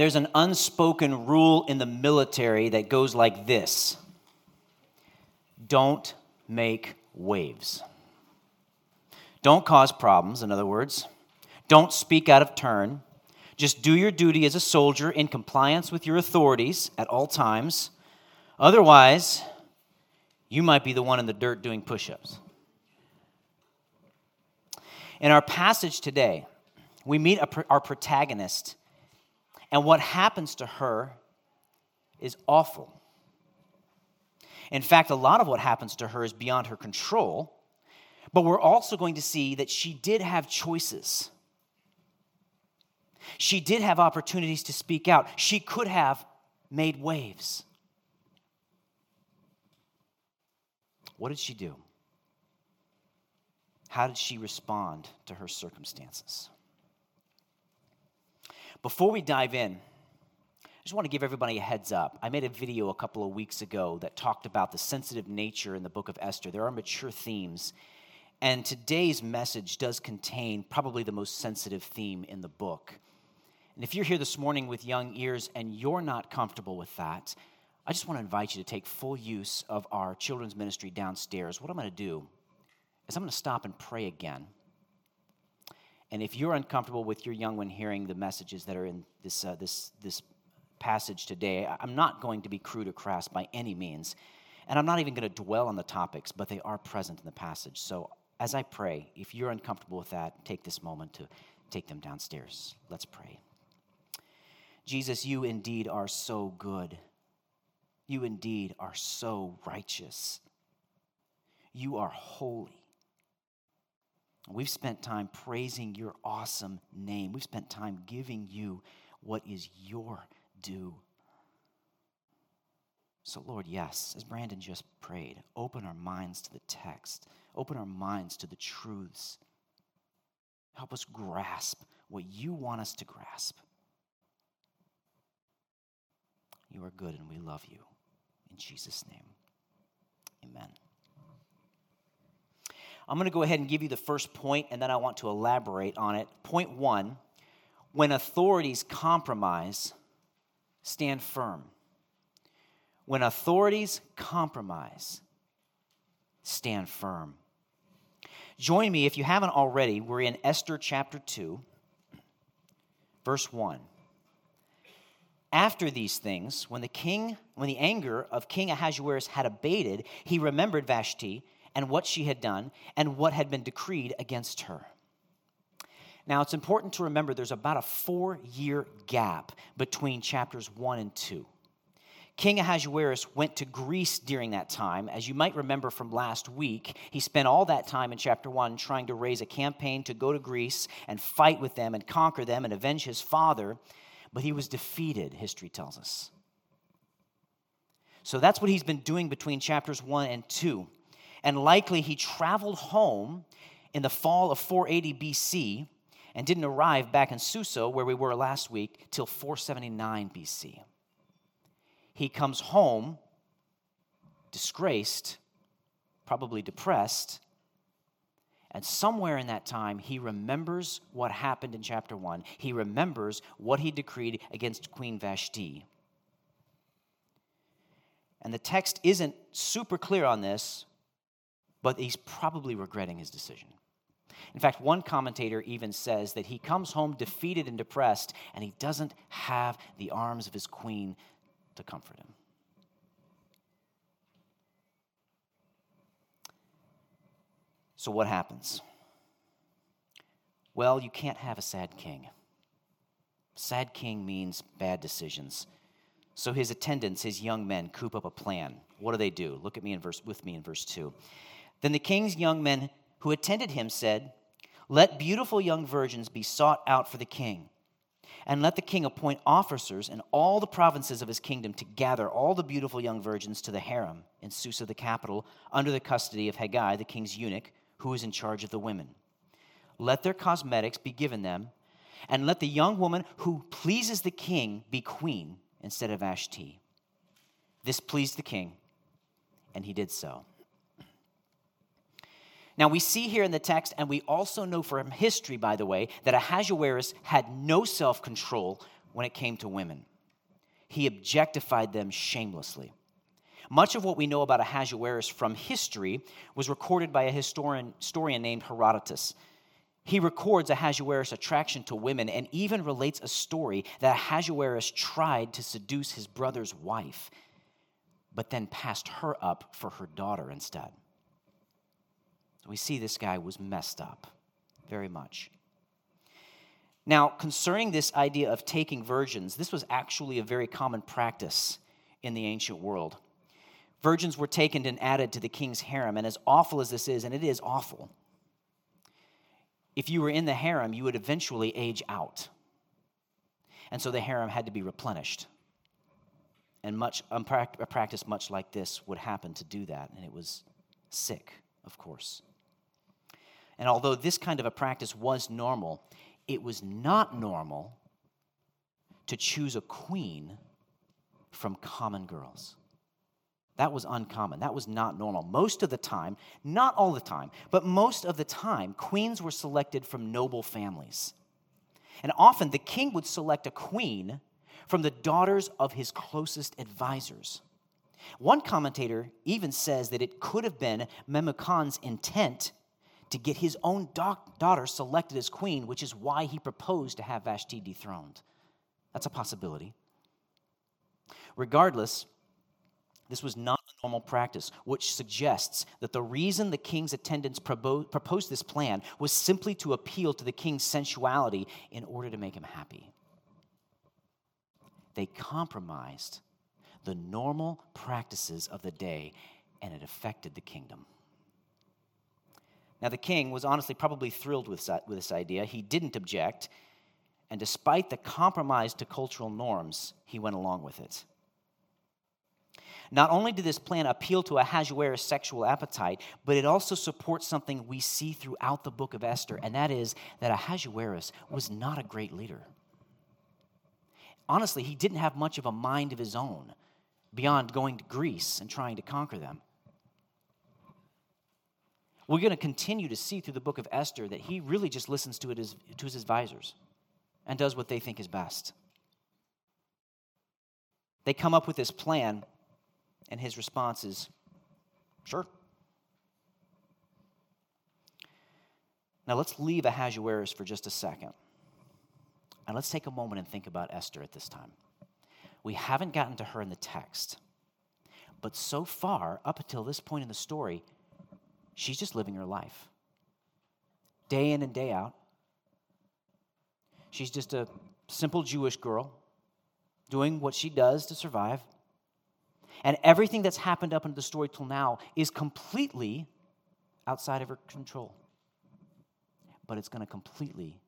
There's an unspoken rule in the military that goes like this don't make waves. Don't cause problems, in other words. Don't speak out of turn. Just do your duty as a soldier in compliance with your authorities at all times. Otherwise, you might be the one in the dirt doing push ups. In our passage today, we meet our protagonist, and what happens to her is awful. In fact, a lot of what happens to her is beyond her control, but we're also going to see that she did have choices. She did have opportunities to speak out. She could have made waves. What did she do? How did she respond to her circumstances? Before we dive in, I just want to give everybody a heads up. I made a video a couple of weeks ago that talked about the sensitive nature in the book of Esther. There are mature themes, and today's message does contain probably the most sensitive theme in the book. And if you're here this morning with young ears and you're not comfortable with that, I just want to invite you to take full use of our children's ministry downstairs. What I'm going to do is I'm going to stop and pray again. And if you're uncomfortable with your young one hearing the messages that are in this, uh, this, this passage today, I'm not going to be crude or crass by any means. And I'm not even going to dwell on the topics, but they are present in the passage. So as I pray, if you're uncomfortable with that, take this moment to take them downstairs. Let's pray. Jesus, you indeed are so good. You indeed are so righteous. You are holy. We've spent time praising your awesome name. We've spent time giving you what is your due. So, Lord, yes, as Brandon just prayed, open our minds to the text, open our minds to the truths. Help us grasp what you want us to grasp. You are good and we love you. In Jesus' name, amen. I'm going to go ahead and give you the first point, and then I want to elaborate on it. Point one when authorities compromise, stand firm. When authorities compromise, stand firm. Join me if you haven't already. We're in Esther chapter 2, verse 1. After these things, when the king, when the anger of King Ahasuerus had abated, he remembered Vashti and what she had done and what had been decreed against her. Now, it's important to remember there's about a four year gap between chapters one and two. King Ahasuerus went to Greece during that time. As you might remember from last week, he spent all that time in chapter one trying to raise a campaign to go to Greece and fight with them and conquer them and avenge his father, but he was defeated, history tells us. So that's what he's been doing between chapters one and two and likely he traveled home in the fall of 480 BC and didn't arrive back in Susa, where we were last week, till 479 BC. He comes home disgraced, probably depressed, and somewhere in that time, he remembers what happened in chapter 1. He remembers what he decreed against Queen Vashti. And the text isn't super clear on this, but he's probably regretting his decision. In fact, one commentator even says that he comes home defeated and depressed, and he doesn't have the arms of his queen to comfort him. So, what happens? Well, you can't have a sad king. Sad king means bad decisions. So his attendants, his young men, coop up a plan. What do they do? Look at me in verse with me in verse 2. Then the king's young men who attended him said, Let beautiful young virgins be sought out for the king, and let the king appoint officers in all the provinces of his kingdom to gather all the beautiful young virgins to the harem in Susa, the capital, under the custody of Hegai, the king's eunuch, who is in charge of the women. Let their cosmetics be given them, and let the young woman who pleases the king be queen instead of Vashti. This pleased the king, and he did so. Now, we see here in the text, and we also know from history, by the way, that Ahasuerus had no self control when it came to women. He objectified them shamelessly. Much of what we know about Ahasuerus from history was recorded by a historian, historian named Herodotus. He records Ahasuerus' attraction to women and even relates a story that Ahasuerus tried to seduce his brother's wife, but then passed her up for her daughter instead. We see this guy was messed up very much. Now, concerning this idea of taking virgins, this was actually a very common practice in the ancient world. Virgins were taken and added to the king's harem, and as awful as this is, and it is awful, if you were in the harem, you would eventually age out. And so the harem had to be replenished. And much, a practice much like this would happen to do that, and it was sick, of course. And although this kind of a practice was normal, it was not normal to choose a queen from common girls. That was uncommon. That was not normal. Most of the time, not all the time, but most of the time, queens were selected from noble families. And often the king would select a queen from the daughters of his closest advisors. One commentator even says that it could have been Memucan's intent to get his own daughter selected as queen, which is why he proposed to have Vashti dethroned. That's a possibility. Regardless, this was not a normal practice, which suggests that the reason the king's attendants proposed this plan was simply to appeal to the king's sensuality in order to make him happy. They compromised the normal practices of the day, and it affected the kingdom. Now, the king was honestly probably thrilled with, this idea. He didn't object, and despite the compromise to cultural norms, he went along with it. Not only did this plan appeal to Ahasuerus' sexual appetite, but it also supports something we see throughout the book of Esther, and that is that Ahasuerus was not a great leader. Honestly, he didn't have much of a mind of his own beyond going to Greece and trying to conquer them. We're going to continue to see through the book of Esther that he really just listens to, it as, to his advisors and does what they think is best. They come up with this plan and his response is, Sure. Now let's leave Ahasuerus for just a second. And let's take a moment and think about Esther at this time. We haven't gotten to her in the text. But so far, up until this point in the story, she's just living her life. Day in and day out. She's just a simple Jewish girl doing what she does to survive. And everything that's happened up into the story till now is completely outside of her control. But it's going to completely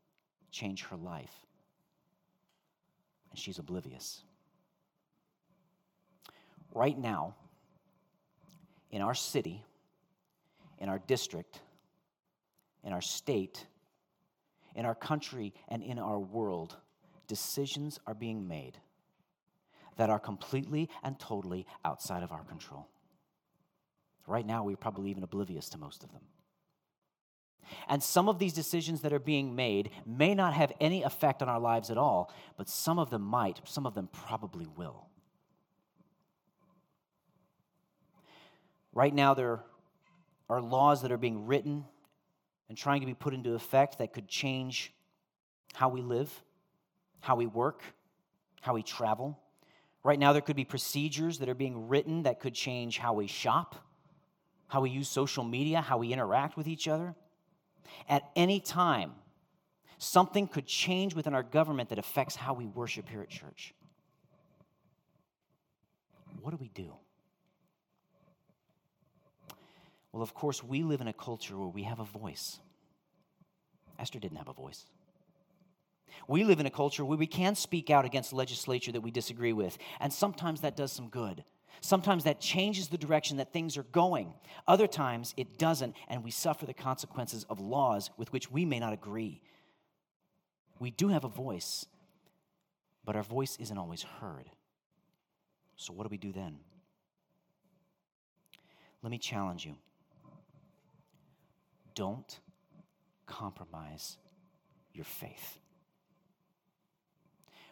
change her life. And she's oblivious. Right now, in our city, in our district, in our state, in our country, and in our world, decisions are being made that are completely and totally outside of our control. Right now, we're probably even oblivious to most of them. And some of these decisions that are being made may not have any effect on our lives at all, but some of them might, some of them probably will. Right now, there are laws that are being written and trying to be put into effect that could change how we live, how we work, how we travel. Right now, there could be procedures that are being written that could change how we shop, how we use social media, how we interact with each other. At any time, something could change within our government that affects how we worship here at church. What do we do? Well, of course, we live in a culture where we have a voice. Esther didn't have a voice. We live in a culture where we can speak out against legislature that we disagree with, and sometimes that does some good. Sometimes that changes the direction that things are going. Other times it doesn't, and we suffer the consequences of laws with which we may not agree. We do have a voice, but our voice isn't always heard. So, what do we do then? Let me challenge you don't compromise your faith.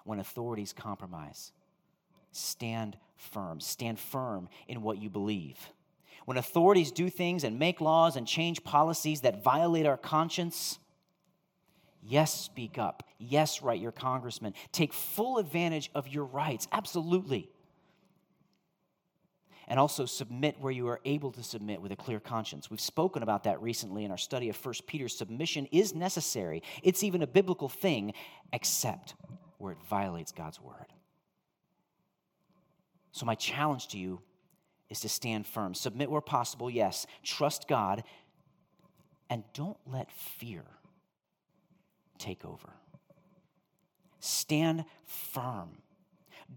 when authorities compromise. Stand firm. Stand firm in what you believe. When authorities do things and make laws and change policies that violate our conscience, yes, speak up. Yes, write your congressman. Take full advantage of your rights. Absolutely and also submit where you are able to submit with a clear conscience. We've spoken about that recently in our study of 1 Peter. Submission is necessary, it's even a biblical thing, except where it violates God's word. So, my challenge to you is to stand firm. Submit where possible, yes. Trust God, and don't let fear take over. Stand firm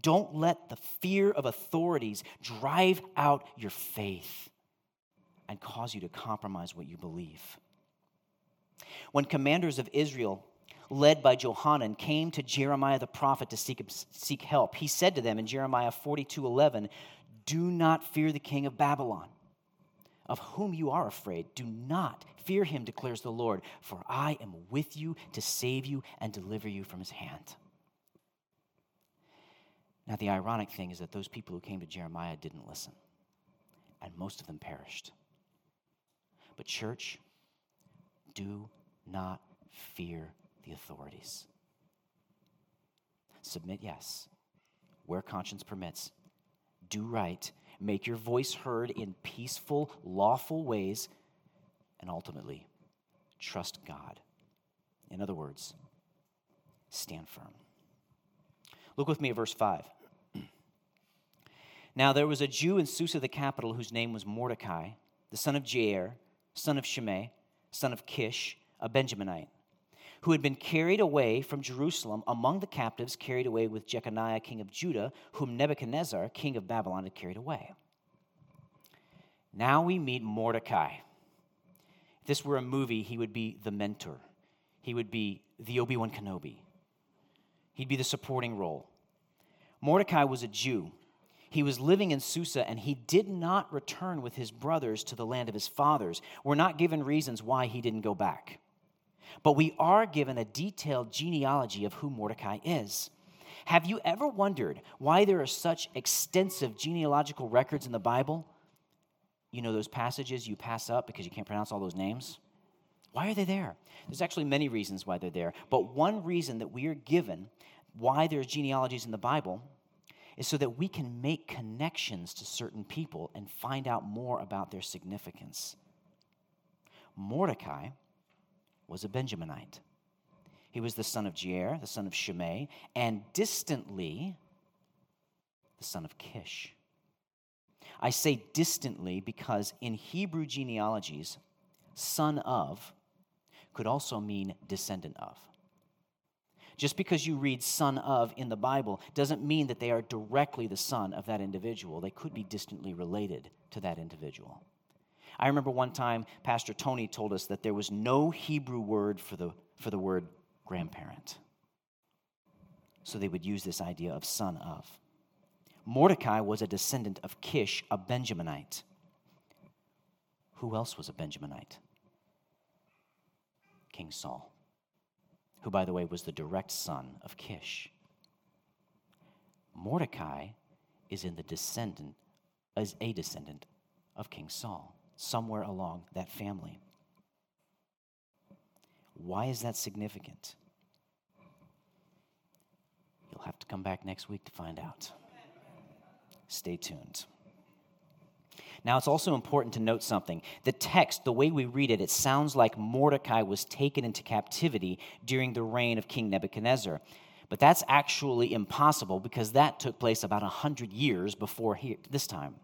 don't let the fear of authorities drive out your faith and cause you to compromise what you believe. When commanders of Israel, led by Johanan, came to Jeremiah the prophet to seek, seek help, he said to them in Jeremiah 42 11, Do not fear the king of Babylon, of whom you are afraid. Do not fear him, declares the Lord, for I am with you to save you and deliver you from his hand. Now, the ironic thing is that those people who came to Jeremiah didn't listen, and most of them perished. But, church, do not fear the authorities. Submit, yes, where conscience permits. Do right. Make your voice heard in peaceful, lawful ways. And ultimately, trust God. In other words, stand firm. Look with me at verse 5. Now there was a Jew in Susa, the capital, whose name was Mordecai, the son of Jair, son of Shimei, son of Kish, a Benjaminite, who had been carried away from Jerusalem among the captives carried away with Jeconiah, king of Judah, whom Nebuchadnezzar, king of Babylon, had carried away. Now we meet Mordecai. If this were a movie, he would be the mentor. He would be the Obi Wan Kenobi. He'd be the supporting role. Mordecai was a Jew. He was living in Susa and he did not return with his brothers to the land of his fathers. We're not given reasons why he didn't go back. But we are given a detailed genealogy of who Mordecai is. Have you ever wondered why there are such extensive genealogical records in the Bible? You know, those passages you pass up because you can't pronounce all those names? Why are they there? There's actually many reasons why they're there. But one reason that we are given why there's genealogies in the Bible is so that we can make connections to certain people and find out more about their significance. Mordecai was a Benjaminite. He was the son of Jair, the son of Shimei, and distantly, the son of Kish. I say distantly because in Hebrew genealogies, son of could also mean descendant of. Just because you read son of in the Bible doesn't mean that they are directly the son of that individual. They could be distantly related to that individual. I remember one time Pastor Tony told us that there was no Hebrew word for the, for the word grandparent. So they would use this idea of son of. Mordecai was a descendant of Kish, a Benjaminite. Who else was a Benjaminite? King Saul who, by the way, was the direct son of Kish. Mordecai is in the descendant, as a descendant of King Saul, somewhere along that family. Why is that significant? You'll have to come back next week to find out. Stay tuned. Now, it's also important to note something. The text, the way we read it, it sounds like Mordecai was taken into captivity during the reign of King Nebuchadnezzar. But that's actually impossible because that took place about 100 years before here, this time.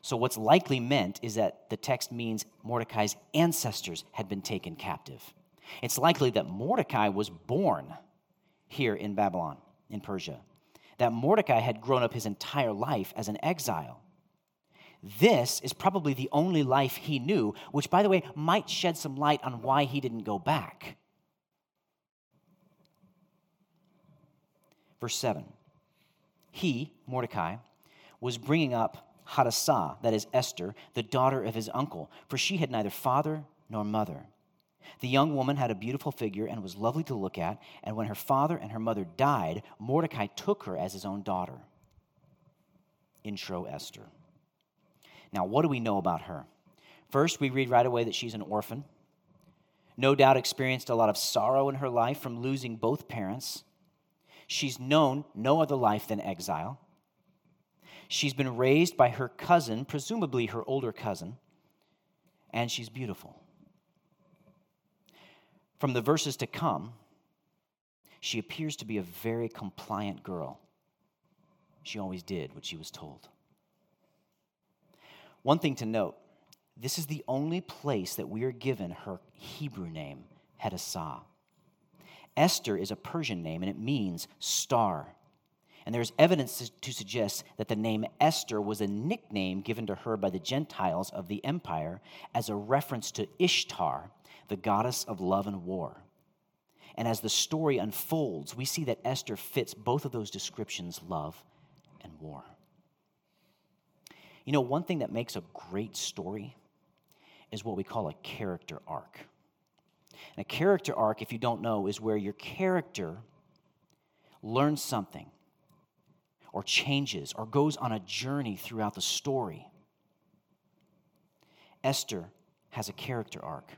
So, what's likely meant is that the text means Mordecai's ancestors had been taken captive. It's likely that Mordecai was born here in Babylon, in Persia, that Mordecai had grown up his entire life as an exile. This is probably the only life he knew, which, by the way, might shed some light on why he didn't go back. Verse 7 He, Mordecai, was bringing up Hadassah, that is Esther, the daughter of his uncle, for she had neither father nor mother. The young woman had a beautiful figure and was lovely to look at, and when her father and her mother died, Mordecai took her as his own daughter. Intro Esther. Now, what do we know about her? First, we read right away that she's an orphan. No doubt experienced a lot of sorrow in her life from losing both parents. She's known no other life than exile. She's been raised by her cousin, presumably her older cousin, and she's beautiful. From the verses to come, she appears to be a very compliant girl. She always did what she was told. One thing to note this is the only place that we are given her Hebrew name, Hadassah. Esther is a Persian name and it means star. And there's evidence to suggest that the name Esther was a nickname given to her by the Gentiles of the empire as a reference to Ishtar, the goddess of love and war. And as the story unfolds, we see that Esther fits both of those descriptions love and war. You know, one thing that makes a great story is what we call a character arc. And a character arc, if you don't know, is where your character learns something or changes or goes on a journey throughout the story. Esther has a character arc.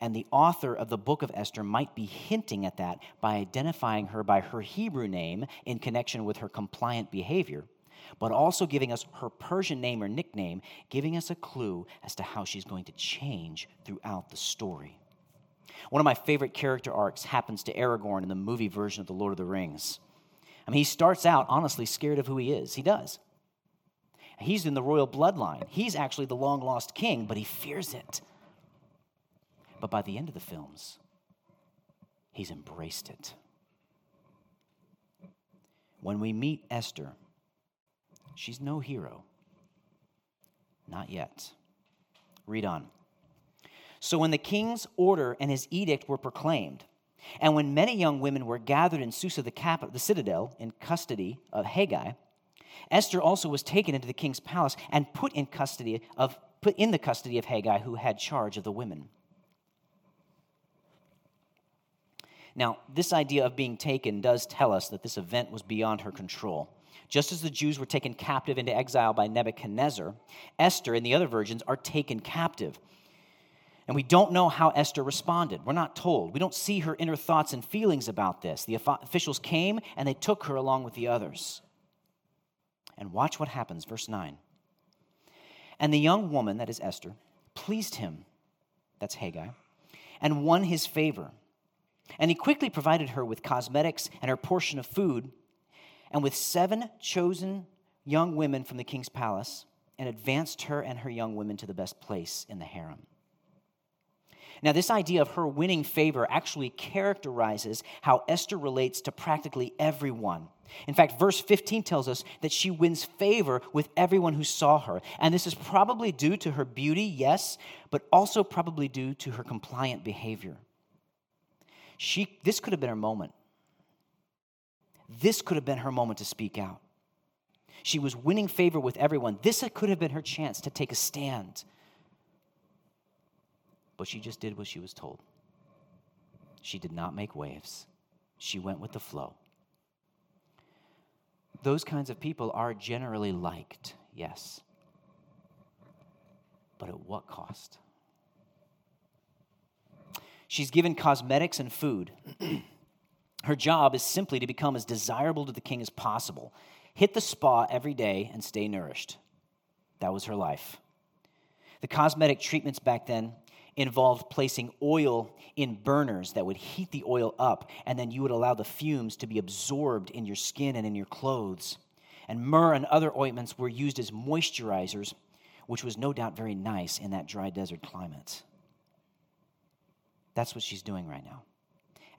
And the author of the book of Esther might be hinting at that by identifying her by her Hebrew name in connection with her compliant behavior, but also giving us her Persian name or nickname, giving us a clue as to how she's going to change throughout the story. One of my favorite character arcs happens to Aragorn in the movie version of The Lord of the Rings. I mean, he starts out honestly scared of who he is. He does. He's in the royal bloodline. He's actually the long lost king, but he fears it. But by the end of the films, he's embraced it. When we meet Esther, she's no hero. Not yet. Read on. So when the king's order and his edict were proclaimed, and when many young women were gathered in Susa, the, capital, the citadel, in custody of Hegai, Esther also was taken into the king's palace and put in custody of put in the custody of Hegai, who had charge of the women. Now, this idea of being taken does tell us that this event was beyond her control. Just as the Jews were taken captive into exile by Nebuchadnezzar, Esther and the other virgins are taken captive. And we don't know how Esther responded. We're not told. We don't see her inner thoughts and feelings about this. The officials came and they took her along with the others. And watch what happens, verse 9. And the young woman, that is Esther, pleased him, that's Hegai, and won his favor. And he quickly provided her with cosmetics and her portion of food, and with seven chosen young women from the king's palace, and advanced her and her young women to the best place in the harem. Now, this idea of her winning favor actually characterizes how Esther relates to practically everyone. In fact, verse 15 tells us that she wins favor with everyone who saw her. And this is probably due to her beauty, yes, but also probably due to her compliant behavior. She, this could have been her moment. This could have been her moment to speak out. She was winning favor with everyone. This could have been her chance to take a stand but she just did what she was told. She did not make waves, she went with the flow. Those kinds of people are generally liked, yes. But at what cost? She's given cosmetics and food. Her job is simply to become as desirable to the king as possible. Hit the spa every day and stay nourished. That was her life. The cosmetic treatments back then involved placing oil in burners that would heat the oil up, and then you would allow the fumes to be absorbed in your skin and in your clothes. And myrrh and other ointments were used as moisturizers, which was no doubt very nice in that dry desert climate. That's what she's doing right now.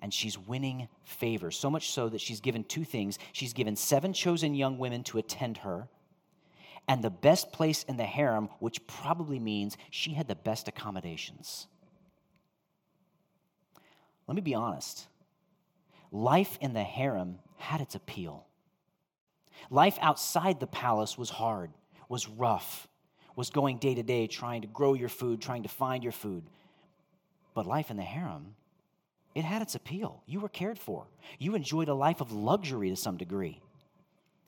And she's winning favor, so much so that she's given two things. She's given seven chosen young women to attend her and the best place in the harem, which probably means she had the best accommodations. Let me be honest life in the harem had its appeal. Life outside the palace was hard, was rough, was going day to day trying to grow your food, trying to find your food. But life in the harem, it had its appeal. You were cared for, you enjoyed a life of luxury to some degree.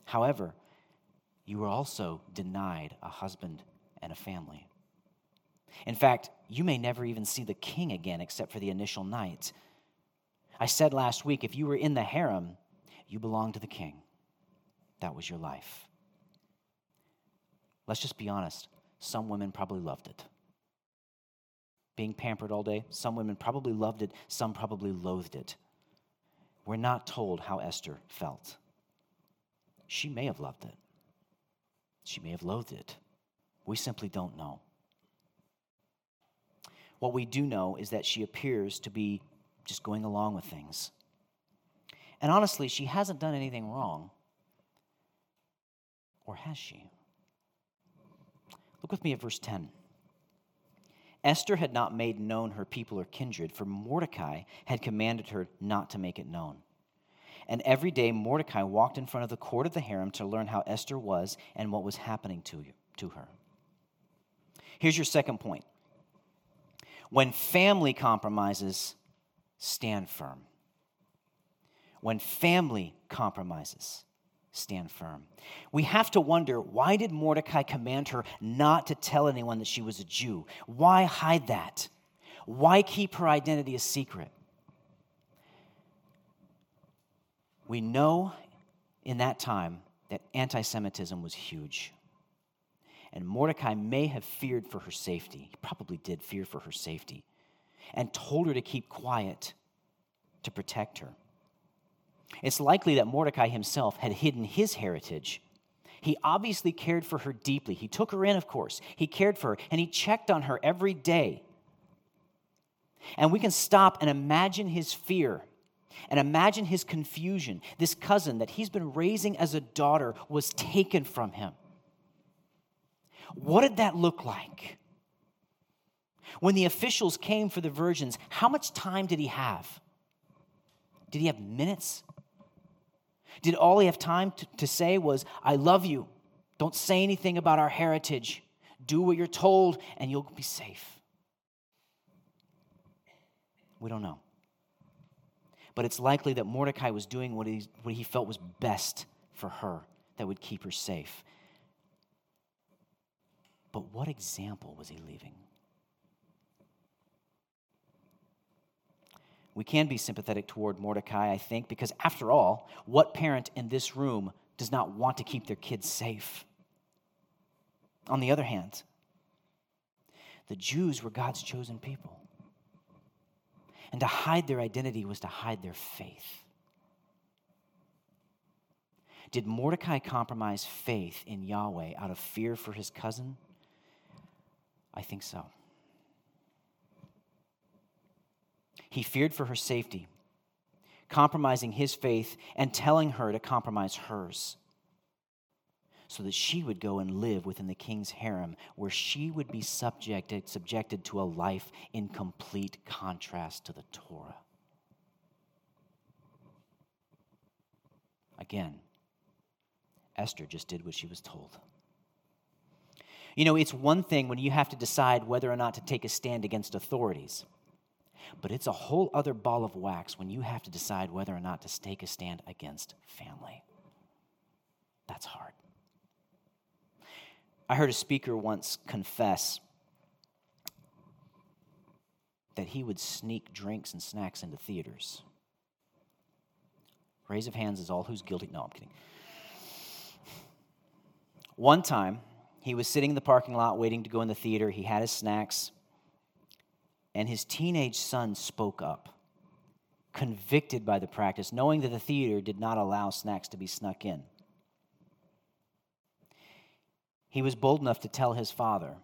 However, you were also denied a husband and a family. In fact, you may never even see the king again except for the initial night. I said last week if you were in the harem, you belonged to the king. That was your life. Let's just be honest. Some women probably loved it. Being pampered all day, some women probably loved it, some probably loathed it. We're not told how Esther felt. She may have loved it, she may have loathed it. We simply don't know. What we do know is that she appears to be just going along with things. And honestly, she hasn't done anything wrong. Or has she? Look with me at verse 10. Esther had not made known her people or kindred, for Mordecai had commanded her not to make it known. And every day Mordecai walked in front of the court of the harem to learn how Esther was and what was happening to, you, to her. Here's your second point when family compromises, stand firm. When family compromises, stand firm. We have to wonder why did Mordecai command her not to tell anyone that she was a Jew? Why hide that? Why keep her identity a secret? We know in that time that anti Semitism was huge. And Mordecai may have feared for her safety. He probably did fear for her safety. And told her to keep quiet to protect her. It's likely that Mordecai himself had hidden his heritage. He obviously cared for her deeply. He took her in, of course. He cared for her, and he checked on her every day. And we can stop and imagine his fear and imagine his confusion. This cousin that he's been raising as a daughter was taken from him. What did that look like? When the officials came for the virgins, how much time did he have? Did he have minutes? Did all he have time to, to say was, I love you. Don't say anything about our heritage. Do what you're told, and you'll be safe. We don't know. But it's likely that Mordecai was doing what he, what he felt was best for her that would keep her safe. But what example was he leaving? We can be sympathetic toward Mordecai, I think, because after all, what parent in this room does not want to keep their kids safe? On the other hand, the Jews were God's chosen people. And to hide their identity was to hide their faith. Did Mordecai compromise faith in Yahweh out of fear for his cousin? I think so. He feared for her safety, compromising his faith and telling her to compromise hers so that she would go and live within the king's harem where she would be subjected, subjected to a life in complete contrast to the Torah. Again, Esther just did what she was told. You know, it's one thing when you have to decide whether or not to take a stand against authorities, but it's a whole other ball of wax when you have to decide whether or not to take a stand against family. That's hard. I heard a speaker once confess that he would sneak drinks and snacks into theaters. Raise of hands is all who's guilty. No, I'm kidding. One time, he was sitting in the parking lot waiting to go in the theater. He had his snacks, and his teenage son spoke up, convicted by the practice, knowing that the theater did not allow snacks to be snuck in. He was bold enough to tell his father,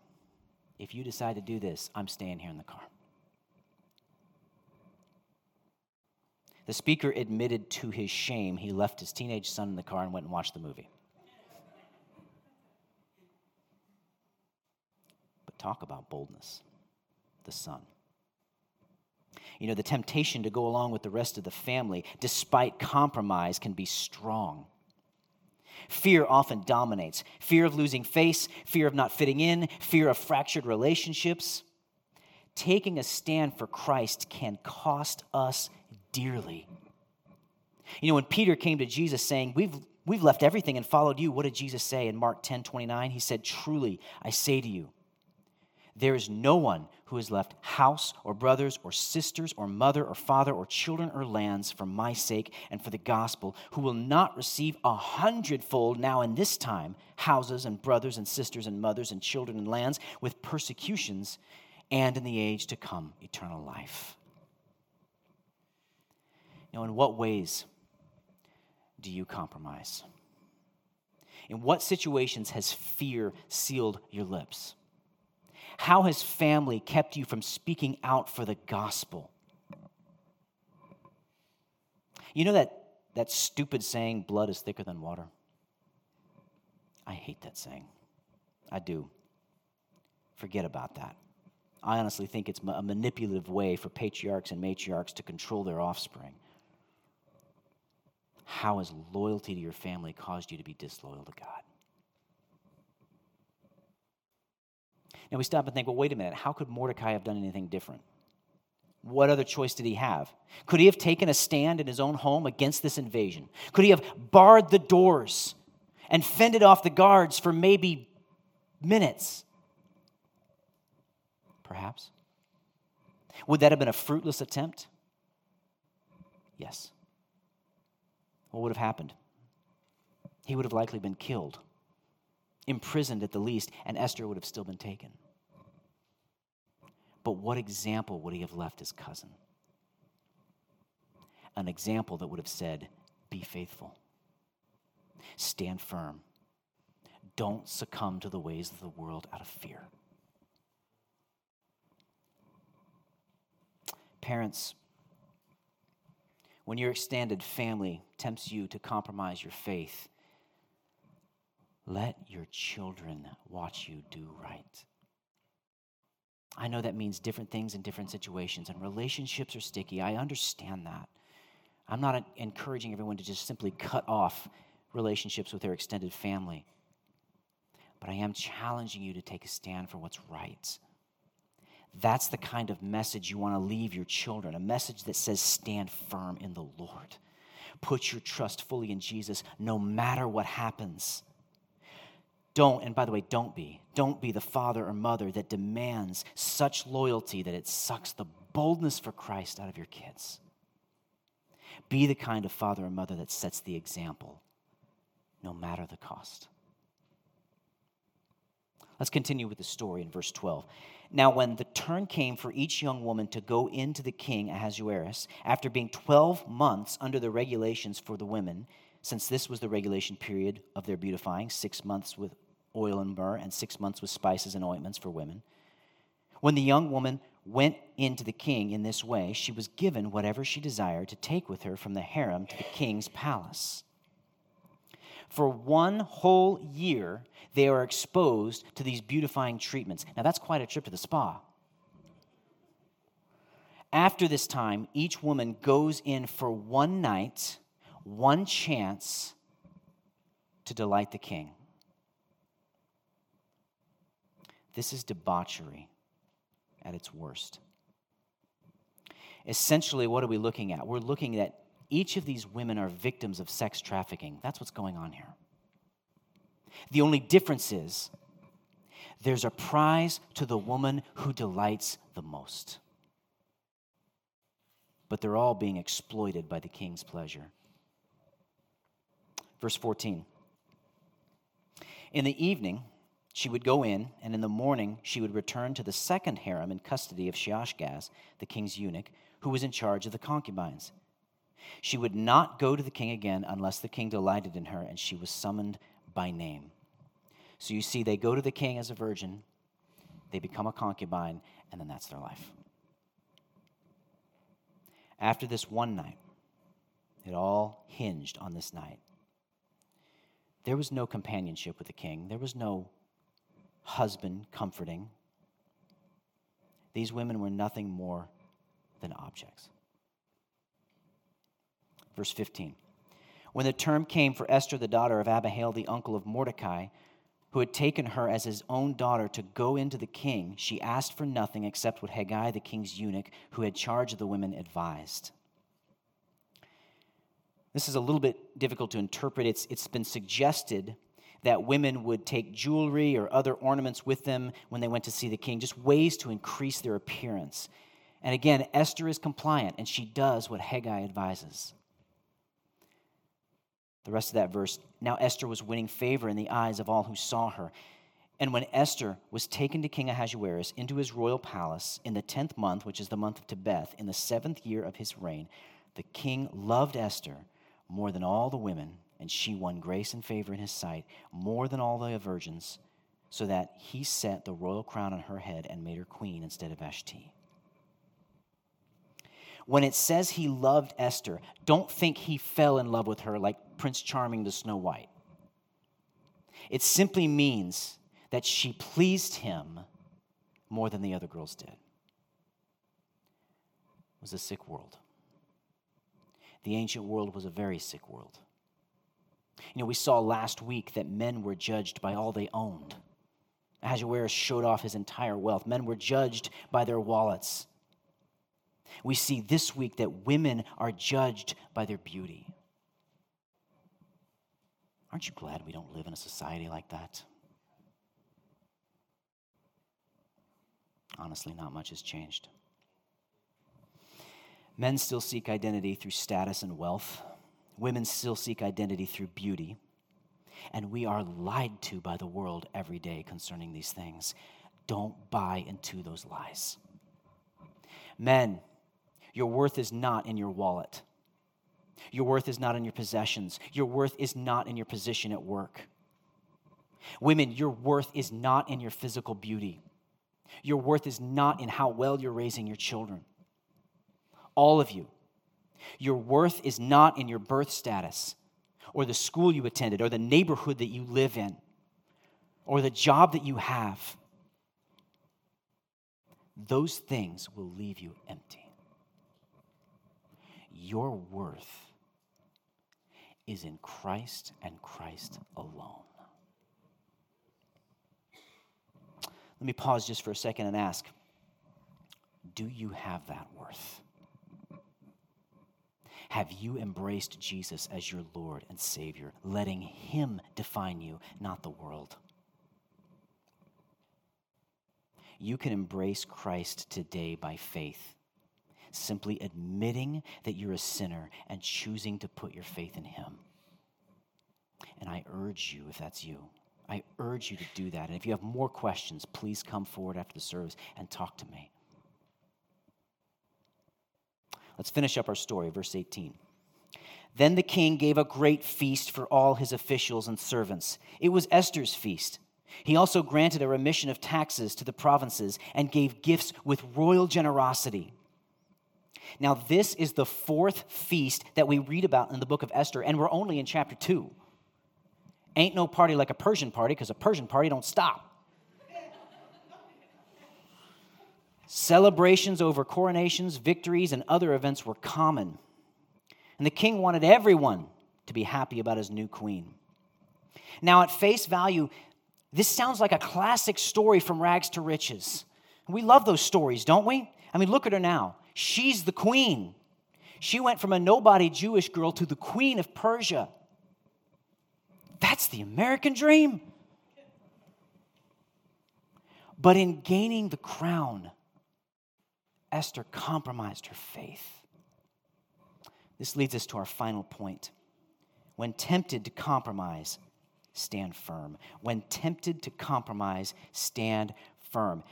If you decide to do this, I'm staying here in the car. The speaker admitted to his shame he left his teenage son in the car and went and watched the movie. But talk about boldness, the son. You know, the temptation to go along with the rest of the family, despite compromise, can be strong. Fear often dominates fear of losing face, fear of not fitting in, fear of fractured relationships. taking a stand for Christ can cost us dearly. You know, when Peter came to Jesus saying, We've, we've left everything and followed you, what did Jesus say in Mark 10 29? He said, Truly, I say to you, there is no one who has left house or brothers or sisters or mother or father or children or lands for my sake and for the gospel who will not receive a hundredfold now in this time houses and brothers and sisters and mothers and children and lands with persecutions and in the age to come eternal life. Now, in what ways do you compromise? In what situations has fear sealed your lips? How has family kept you from speaking out for the gospel? You know that, that stupid saying, blood is thicker than water? I hate that saying. I do. Forget about that. I honestly think it's a manipulative way for patriarchs and matriarchs to control their offspring. How has loyalty to your family caused you to be disloyal to God? Now we stop and think, well, wait a minute, how could Mordecai have done anything different? What other choice did he have? Could he have taken a stand in his own home against this invasion? Could he have barred the doors and fended off the guards for maybe minutes? Perhaps. Would that have been a fruitless attempt? Yes. What would have happened? He would have likely been killed imprisoned at the least, and Esther would have still been taken. But what example would he have left his cousin? An example that would have said, Be faithful, stand firm, don't succumb to the ways of the world out of fear. Parents, when your extended family tempts you to compromise your faith, let your children watch you do right. I know that means different things in different situations, and relationships are sticky. I understand that. I'm not encouraging everyone to just simply cut off relationships with their extended family. But I am challenging you to take a stand for what's right. That's the kind of message you want to leave your children a message that says, stand firm in the Lord. Put your trust fully in Jesus no matter what happens. Don't, and by the way, don't be, don't be the father or mother that demands such loyalty that it sucks the boldness for Christ out of your kids. Be the kind of father or mother that sets the example, no matter the cost. Let's continue with the story in verse 12. Now, when the turn came for each young woman to go into the king Ahasuerus, after being 12 months under the regulations for the women, since this was the regulation period of their beautifying, six months with oil and myrrh, and six months with spices and ointments for women. When the young woman went into the king in this way, she was given whatever she desired to take with her from the harem to the king's palace. For one whole year, they are exposed to these beautifying treatments. Now, that's quite a trip to the spa. After this time, each woman goes in for one night, one chance to delight the king. This is debauchery at its worst. Essentially, what are we looking at? We're looking at each of these women are victims of sex trafficking. That's what's going on here. The only difference is there's a prize to the woman who delights the most. But they're all being exploited by the king's pleasure. Verse 14. In the evening, she would go in, and in the morning she would return to the second harem in custody of Shaashgaz, the king's eunuch, who was in charge of the concubines. She would not go to the king again unless the king delighted in her and she was summoned by name. So you see, they go to the king as a virgin, they become a concubine, and then that's their life. After this one night, it all hinged on this night. There was no companionship with the king, there was no husband comforting. These women were nothing more than objects. Verse 15. When the term came for Esther, the daughter of Abihail, the uncle of Mordecai, who had taken her as his own daughter to go into the king, she asked for nothing except what Hegai, the king's eunuch, who had charge of the women, advised. This is a little bit difficult to interpret. It's, it's been suggested that women would take jewelry or other ornaments with them when they went to see the king, just ways to increase their appearance. And again, Esther is compliant and she does what Hegai advises. The rest of that verse now Esther was winning favor in the eyes of all who saw her. And when Esther was taken to King Ahasuerus into his royal palace in the tenth month, which is the month of Tebeth, in the seventh year of his reign, the king loved Esther more than all the women, and she won grace and favor in his sight more than all the virgins, so that he set the royal crown on her head and made her queen instead of Vashti. When it says he loved Esther, don't think he fell in love with her like Prince Charming to Snow White. It simply means that she pleased him more than the other girls did. It was a sick world. The ancient world was a very sick world. You know, we saw last week that men were judged by all they owned. Ahasuerus showed off his entire wealth. Men were judged by their wallets. We see this week that women are judged by their beauty. Aren't you glad we don't live in a society like that? Honestly, not much has changed. Men still seek identity through status and wealth. Women still seek identity through beauty. And we are lied to by the world every day concerning these things. Don't buy into those lies. Men, your worth is not in your wallet. Your worth is not in your possessions. Your worth is not in your position at work. Women, your worth is not in your physical beauty. Your worth is not in how well you're raising your children. All of you, your worth is not in your birth status or the school you attended or the neighborhood that you live in or the job that you have. Those things will leave you empty your worth is in Christ and Christ alone. Let me pause just for a second and ask Do you have that worth? Have you embraced Jesus as your Lord and Savior, letting Him define you, not the world? You can embrace Christ today by faith simply admitting that you're a sinner and choosing to put your faith in Him. And I urge you, if that's you, I urge you to do that. And if you have more questions, please come forward after the service and talk to me. Let's finish up our story, verse 18. Then the king gave a great feast for all his officials and servants. It was Esther's feast. He also granted a remission of taxes to the provinces and gave gifts with royal generosity. Now, this is the fourth feast that we read about in the book of Esther, and we're only in chapter 2. Ain't no party like a Persian party, because a Persian party don't stop. Celebrations over coronations, victories, and other events were common. And the king wanted everyone to be happy about his new queen. Now, at face value, this sounds like a classic story from rags to riches. We love those stories, don't we? I mean, look at her now. She's the queen. She went from a nobody Jewish girl to the queen of Persia. That's the American dream. But in gaining the crown, Esther compromised her faith. This leads us to our final point. When tempted to compromise, stand firm. When tempted to compromise, stand firm.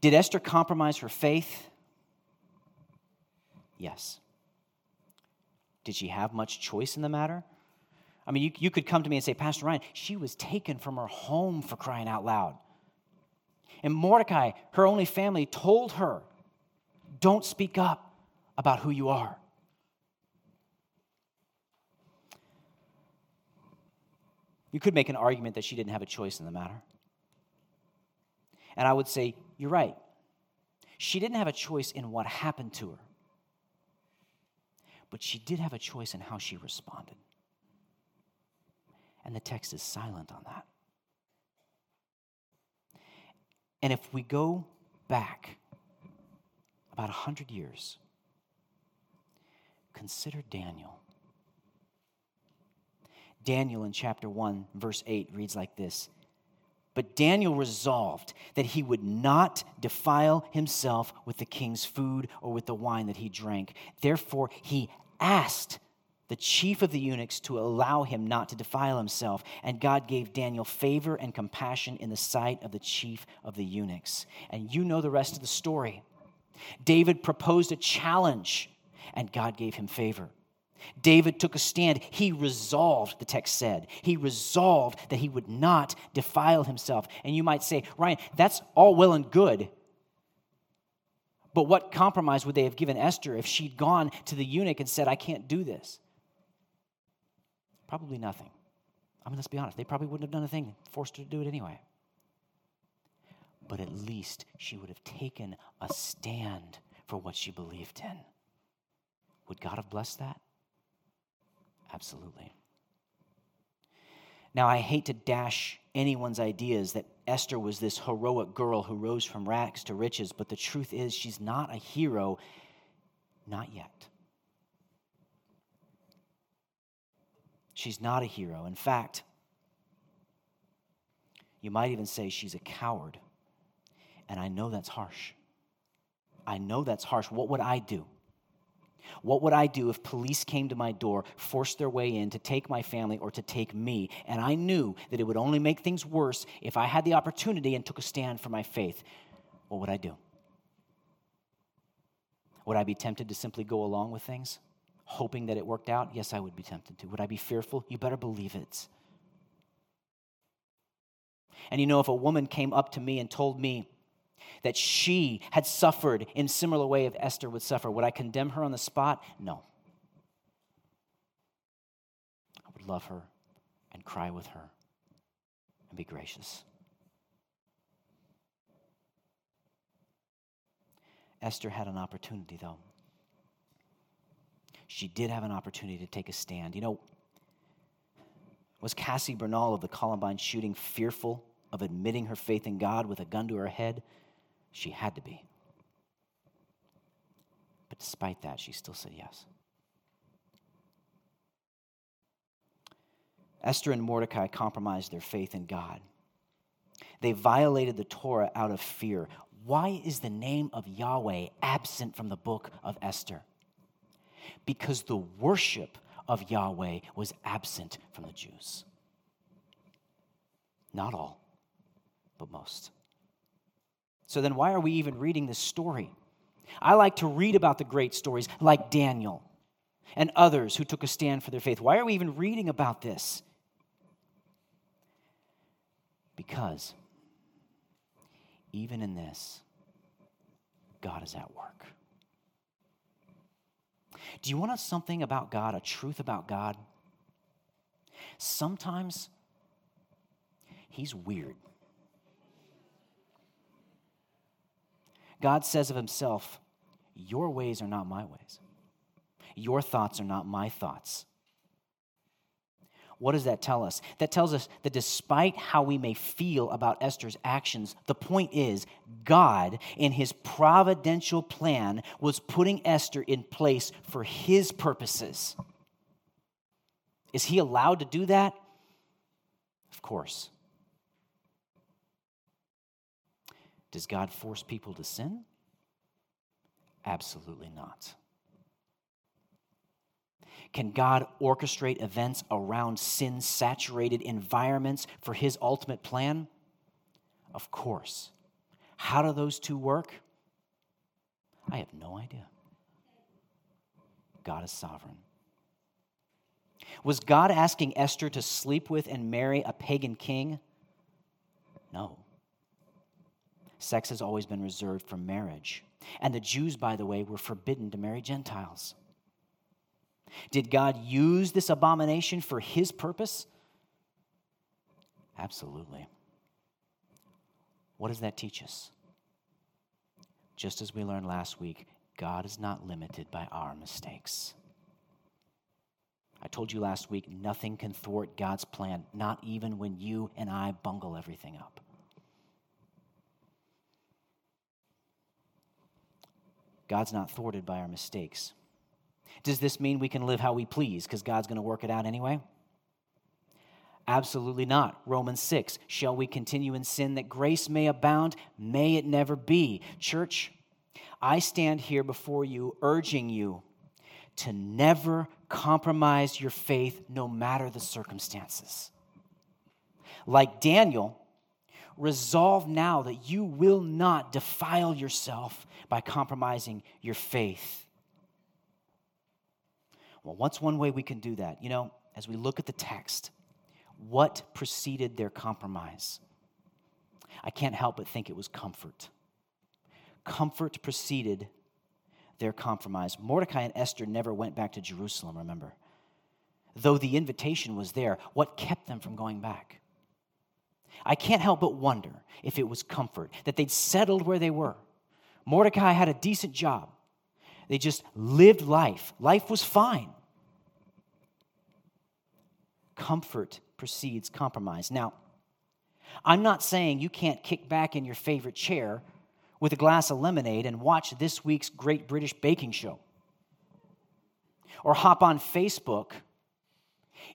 Did Esther compromise her faith? Yes. Did she have much choice in the matter? I mean, you, you could come to me and say, Pastor Ryan, she was taken from her home for crying out loud. And Mordecai, her only family, told her, don't speak up about who you are. You could make an argument that she didn't have a choice in the matter. And I would say, you're right. She didn't have a choice in what happened to her but she did have a choice in how she responded. And the text is silent on that. And if we go back about 100 years, consider Daniel. Daniel in chapter 1, verse 8 reads like this But Daniel resolved that he would not defile himself with the king's food or with the wine that he drank. Therefore, he asked the chief of the eunuchs to allow him not to defile himself. And God gave Daniel favor and compassion in the sight of the chief of the eunuchs. And you know the rest of the story. David proposed a challenge, and God gave him favor. David took a stand. He resolved, the text said, he resolved that he would not defile himself. And you might say, Ryan, that's all well and good. But what compromise would they have given Esther if she'd gone to the eunuch and said, I can't do this? Probably nothing. I mean, let's be honest, they probably wouldn't have done a thing, forced her to do it anyway. But at least she would have taken a stand for what she believed in. Would God have blessed that? Absolutely. Now, I hate to dash anyone's ideas that Esther was this heroic girl who rose from rags to riches, but the truth is, she's not a hero, not yet. She's not a hero. In fact, you might even say she's a coward. And I know that's harsh. I know that's harsh. What would I do? What would I do if police came to my door, forced their way in to take my family or to take me, and I knew that it would only make things worse if I had the opportunity and took a stand for my faith? What would I do? Would I be tempted to simply go along with things? hoping that it worked out? Yes, I would be tempted to. Would I be fearful? You better believe it. And you know, if a woman came up to me and told me that she had suffered in similar way of Esther would suffer, would I condemn her on the spot? No. I would love her and cry with her and be gracious. Esther had an opportunity, though she did have an opportunity to take a stand. You know, was Cassie Bernall of the Columbine shooting fearful of admitting her faith in God with a gun to her head? She had to be. But despite that, she still said yes. Esther and Mordecai compromised their faith in God. They violated the Torah out of fear. Why is the name of Yahweh absent from the book of Esther? because the worship of Yahweh was absent from the Jews. Not all, but most. So then, why are we even reading this story? I like to read about the great stories like Daniel and others who took a stand for their faith. Why are we even reading about this? Because even in this, God is at work. Do you want to something about God, a truth about God? Sometimes He's weird. God says of Himself, Your ways are not my ways, your thoughts are not my thoughts. What does that tell us? That tells us that despite how we may feel about Esther's actions, the point is God, in his providential plan, was putting Esther in place for his purposes. Is he allowed to do that? Of course. Does God force people to sin? Absolutely not. Can God orchestrate events around sin saturated environments for his ultimate plan? Of course. How do those two work? I have no idea. God is sovereign. Was God asking Esther to sleep with and marry a pagan king? No. Sex has always been reserved for marriage. And the Jews, by the way, were forbidden to marry Gentiles. Did God use this abomination for his purpose? Absolutely. What does that teach us? Just as we learned last week, God is not limited by our mistakes. I told you last week, nothing can thwart God's plan, not even when you and I bungle everything up. God's not thwarted by our mistakes. Does this mean we can live how we please because God's going to work it out anyway? Absolutely not. Romans 6. Shall we continue in sin that grace may abound? May it never be. Church, I stand here before you urging you to never compromise your faith no matter the circumstances. Like Daniel, resolve now that you will not defile yourself by compromising your faith. Well, what's one way we can do that? You know, as we look at the text, what preceded their compromise? I can't help but think it was comfort. Comfort preceded their compromise. Mordecai and Esther never went back to Jerusalem, remember? Though the invitation was there, what kept them from going back? I can't help but wonder if it was comfort, that they'd settled where they were. Mordecai had a decent job, they just lived life. Life was fine. Comfort precedes compromise. Now, I'm not saying you can't kick back in your favorite chair with a glass of lemonade and watch this week's Great British Baking Show. Or hop on Facebook,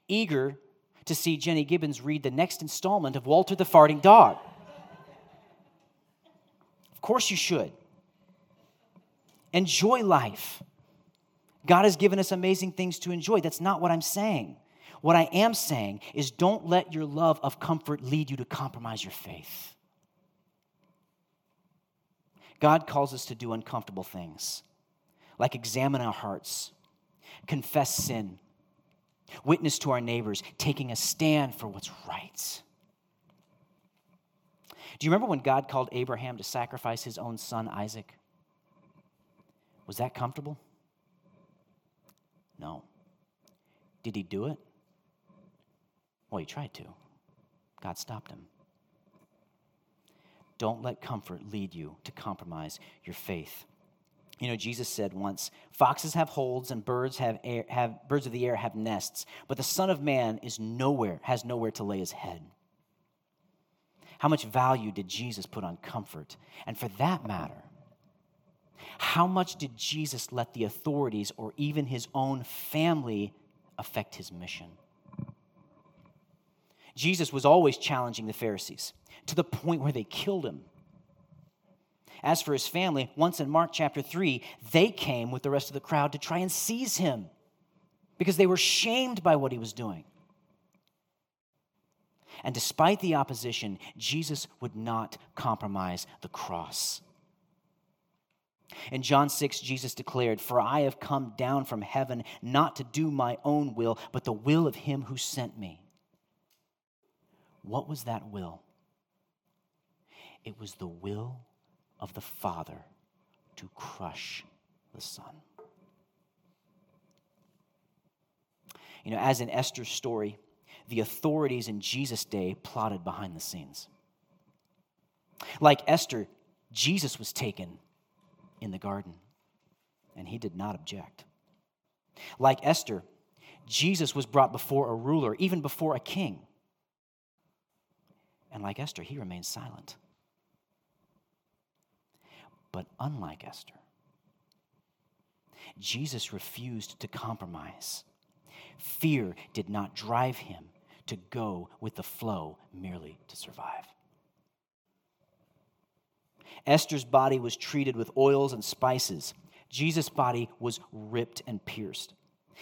eager to see Jenny Gibbons read the next installment of Walter the Farting Dog. Of course, you should. Enjoy life. God has given us amazing things to enjoy. That's not what I'm saying. What I am saying is don't let your love of comfort lead you to compromise your faith. God calls us to do uncomfortable things, like examine our hearts, confess sin, witness to our neighbors, taking a stand for what's right. Do you remember when God called Abraham to sacrifice his own son, Isaac? Was that comfortable? No. Did he do it? Well, he tried to. God stopped him. Don't let comfort lead you to compromise your faith. You know, Jesus said once, "Foxes have holes and birds have, air, have birds of the air have nests, but the Son of Man is nowhere, has nowhere to lay his head." How much value did Jesus put on comfort? And for that matter, how much did Jesus let the authorities or even his own family affect his mission? Jesus was always challenging the Pharisees to the point where they killed him. As for his family, once in Mark chapter 3, they came with the rest of the crowd to try and seize him because they were shamed by what he was doing. And despite the opposition, Jesus would not compromise the cross. In John 6, Jesus declared, For I have come down from heaven not to do my own will, but the will of him who sent me. What was that will? It was the will of the Father to crush the Son. You know, as in Esther's story, the authorities in Jesus' day plotted behind the scenes. Like Esther, Jesus was taken in the garden, and he did not object. Like Esther, Jesus was brought before a ruler, even before a king. And like Esther, he remained silent. But unlike Esther, Jesus refused to compromise. Fear did not drive him to go with the flow merely to survive. Esther's body was treated with oils and spices. Jesus' body was ripped and pierced.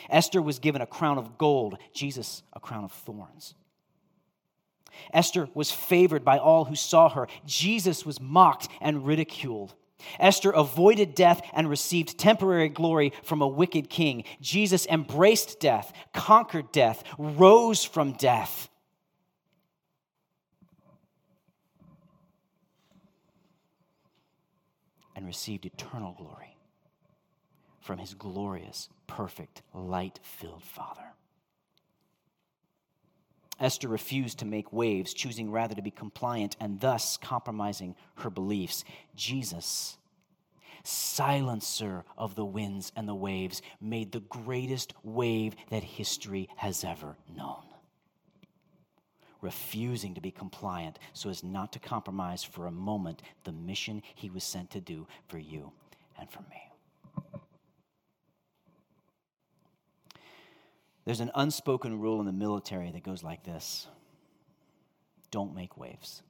Esther was given a crown of gold, Jesus, a crown of thorns. Esther was favored by all who saw her. Jesus was mocked and ridiculed. Esther avoided death and received temporary glory from a wicked king. Jesus embraced death, conquered death, rose from death. And received eternal glory from his glorious, perfect, light filled Father. Esther refused to make waves, choosing rather to be compliant and thus compromising her beliefs. Jesus, silencer of the winds and the waves, made the greatest wave that history has ever known. Refusing to be compliant so as not to compromise for a moment the mission he was sent to do for you and for me. There's an unspoken rule in the military that goes like this don't make waves,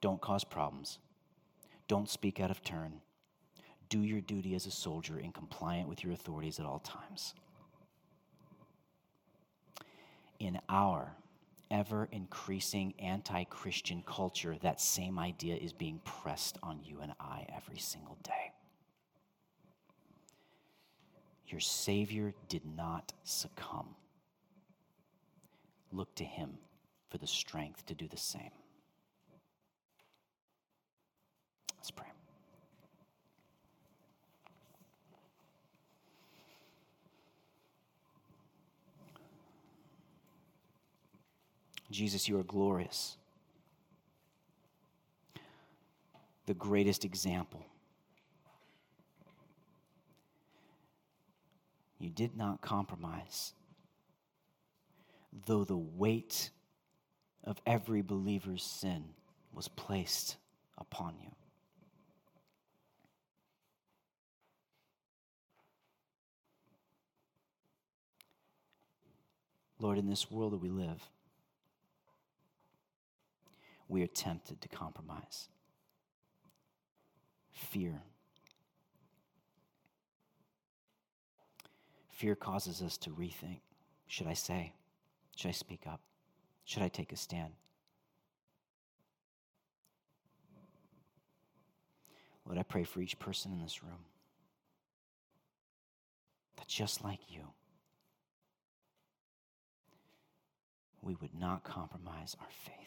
don't cause problems, don't speak out of turn. Do your duty as a soldier and compliant with your authorities at all times. In our ever increasing anti Christian culture, that same idea is being pressed on you and I every single day. Your Savior did not succumb. Look to Him for the strength to do the same. Let's pray. Jesus, you are glorious. The greatest example. You did not compromise, though the weight of every believer's sin was placed upon you. Lord, in this world that we live, we are tempted to compromise. Fear. Fear causes us to rethink should I say? Should I speak up? Should I take a stand? Lord, I pray for each person in this room that just like you, we would not compromise our faith.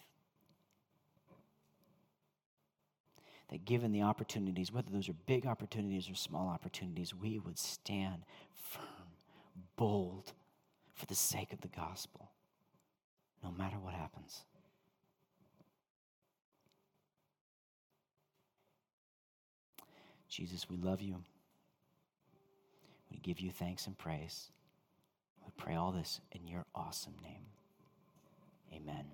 that given the opportunities, whether those are big opportunities or small opportunities, we would stand firm, bold for the sake of the gospel, no matter what happens. Jesus, we love you. We give you thanks and praise. We pray all this in your awesome name. Amen.